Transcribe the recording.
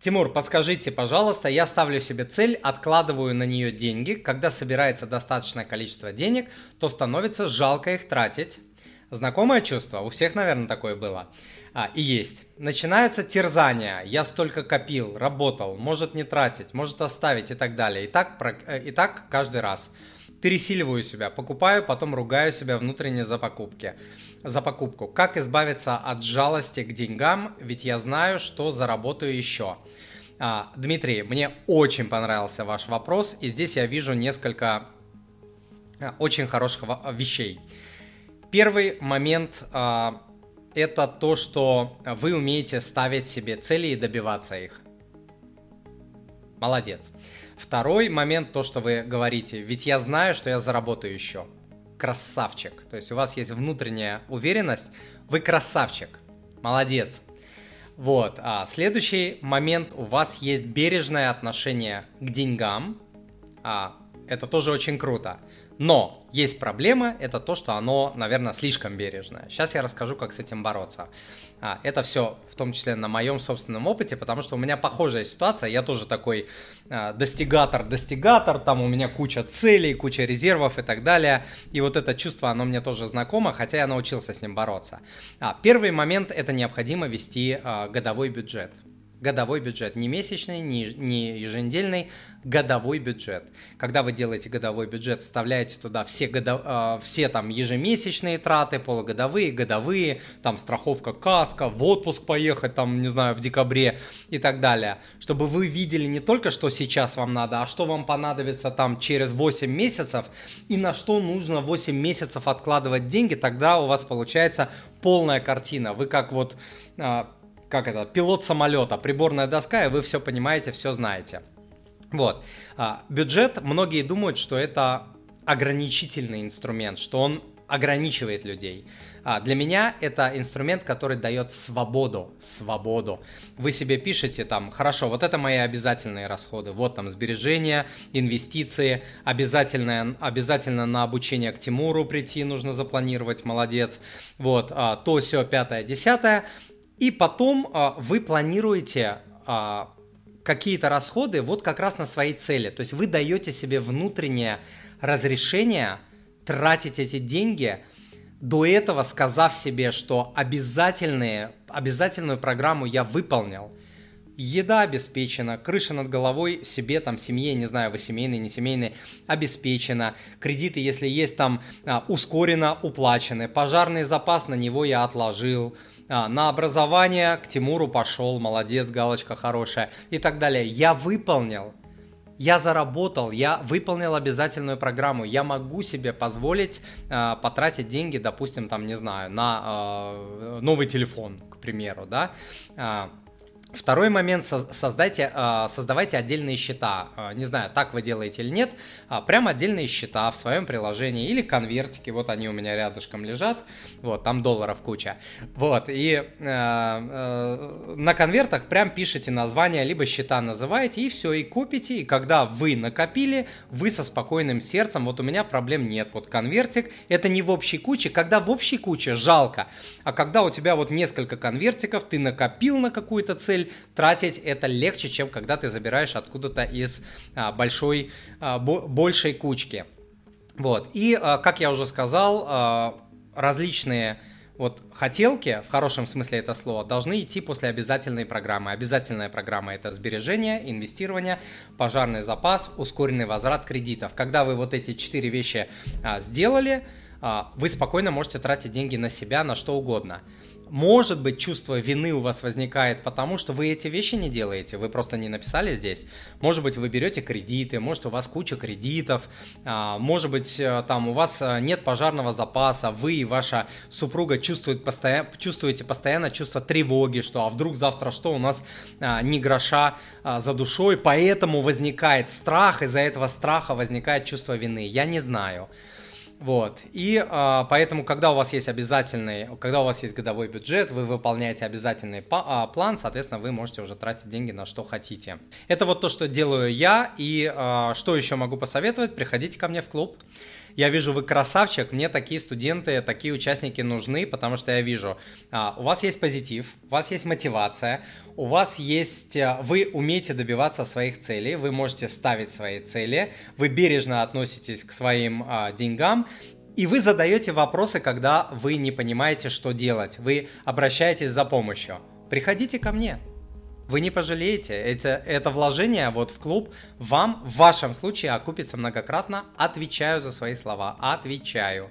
Тимур, подскажите, пожалуйста, я ставлю себе цель, откладываю на нее деньги. Когда собирается достаточное количество денег, то становится жалко их тратить. Знакомое чувство? У всех, наверное, такое было. А, и есть. Начинаются терзания. Я столько копил, работал, может не тратить, может оставить и так далее. И так, э, и так каждый раз. Пересиливаю себя, покупаю, потом ругаю себя внутренне за покупки. За покупку. Как избавиться от жалости к деньгам, ведь я знаю, что заработаю еще. А, Дмитрий, мне очень понравился ваш вопрос, и здесь я вижу несколько а, очень хороших вещей. Первый момент а, это то, что вы умеете ставить себе цели и добиваться их. Молодец. Второй момент, то, что вы говорите, ведь я знаю, что я заработаю еще. Красавчик. То есть у вас есть внутренняя уверенность, вы красавчик. Молодец. Вот. А следующий момент, у вас есть бережное отношение к деньгам. А, это тоже очень круто. Но есть проблема, это то, что оно, наверное, слишком бережное. Сейчас я расскажу, как с этим бороться. А, это все в том числе на моем собственном опыте, потому что у меня похожая ситуация. Я тоже такой а, достигатор, достигатор, там у меня куча целей, куча резервов и так далее. И вот это чувство, оно мне тоже знакомо, хотя я научился с ним бороться. А, первый момент это необходимо вести а, годовой бюджет годовой бюджет, не месячный, не, не еженедельный, годовой бюджет. Когда вы делаете годовой бюджет, вставляете туда все, годо, э, все там ежемесячные траты, полугодовые, годовые, там страховка каска, в отпуск поехать, там, не знаю, в декабре и так далее, чтобы вы видели не только, что сейчас вам надо, а что вам понадобится там через 8 месяцев и на что нужно 8 месяцев откладывать деньги, тогда у вас получается полная картина. Вы как вот э, как это, пилот самолета, приборная доска, и вы все понимаете, все знаете. Вот. А, бюджет, многие думают, что это ограничительный инструмент, что он ограничивает людей. А, для меня это инструмент, который дает свободу, свободу. Вы себе пишете там, хорошо, вот это мои обязательные расходы, вот там сбережения, инвестиции, обязательно, обязательно на обучение к Тимуру прийти нужно запланировать, молодец. Вот, а, то, все, пятое, десятое. И потом а, вы планируете а, какие-то расходы вот как раз на свои цели. То есть вы даете себе внутреннее разрешение тратить эти деньги, до этого сказав себе, что обязательные, обязательную программу я выполнил. Еда обеспечена, крыша над головой себе, там, семье, не знаю, вы семейный, не семейный, обеспечена. Кредиты, если есть, там, а, ускоренно уплачены. Пожарный запас, на него я отложил а, на образование к Тимуру пошел, молодец, галочка хорошая и так далее. Я выполнил, я заработал, я выполнил обязательную программу, я могу себе позволить э, потратить деньги, допустим, там, не знаю, на э, новый телефон, к примеру, да. Э, Второй момент, создайте, а, создавайте отдельные счета. А, не знаю, так вы делаете или нет. А, прям отдельные счета в своем приложении или конвертики. Вот они у меня рядышком лежат. Вот, там долларов куча. Вот, и э, э, на конвертах прям пишите название, либо счета называете, и все, и купите. И когда вы накопили, вы со спокойным сердцем, вот у меня проблем нет. Вот конвертик, это не в общей куче. Когда в общей куче, жалко. А когда у тебя вот несколько конвертиков, ты накопил на какую-то цель, цель, тратить это легче, чем когда ты забираешь откуда-то из а, большой, а, большей кучки. Вот. И, а, как я уже сказал, различные вот хотелки, в хорошем смысле это слова, должны идти после обязательной программы. Обязательная программа это сбережение, инвестирование, пожарный запас, ускоренный возврат кредитов. Когда вы вот эти четыре вещи а, сделали, а, вы спокойно можете тратить деньги на себя, на что угодно. Может быть, чувство вины у вас возникает потому, что вы эти вещи не делаете, вы просто не написали здесь. Может быть, вы берете кредиты, может, у вас куча кредитов, а, может быть, э, там у вас э, нет пожарного запаса, вы и ваша супруга чувствует постоянно, чувствуете постоянно чувство тревоги, что а вдруг завтра что, у нас а, ни гроша а, за душой, поэтому возникает страх, из-за этого страха возникает чувство вины. Я не знаю. Вот. И а, поэтому, когда у вас есть обязательный, когда у вас есть годовой бюджет, вы выполняете обязательный а, план, соответственно, вы можете уже тратить деньги на что хотите. Это вот то, что делаю я. И а, что еще могу посоветовать? Приходите ко мне в клуб. Я вижу, вы красавчик, мне такие студенты, такие участники нужны, потому что я вижу, а, у вас есть позитив, у вас есть мотивация, у вас есть, а, вы умеете добиваться своих целей, вы можете ставить свои цели, вы бережно относитесь к своим а, деньгам, и вы задаете вопросы, когда вы не понимаете, что делать. Вы обращаетесь за помощью. Приходите ко мне. Вы не пожалеете. Это, это вложение вот в клуб вам в вашем случае окупится многократно. Отвечаю за свои слова. Отвечаю.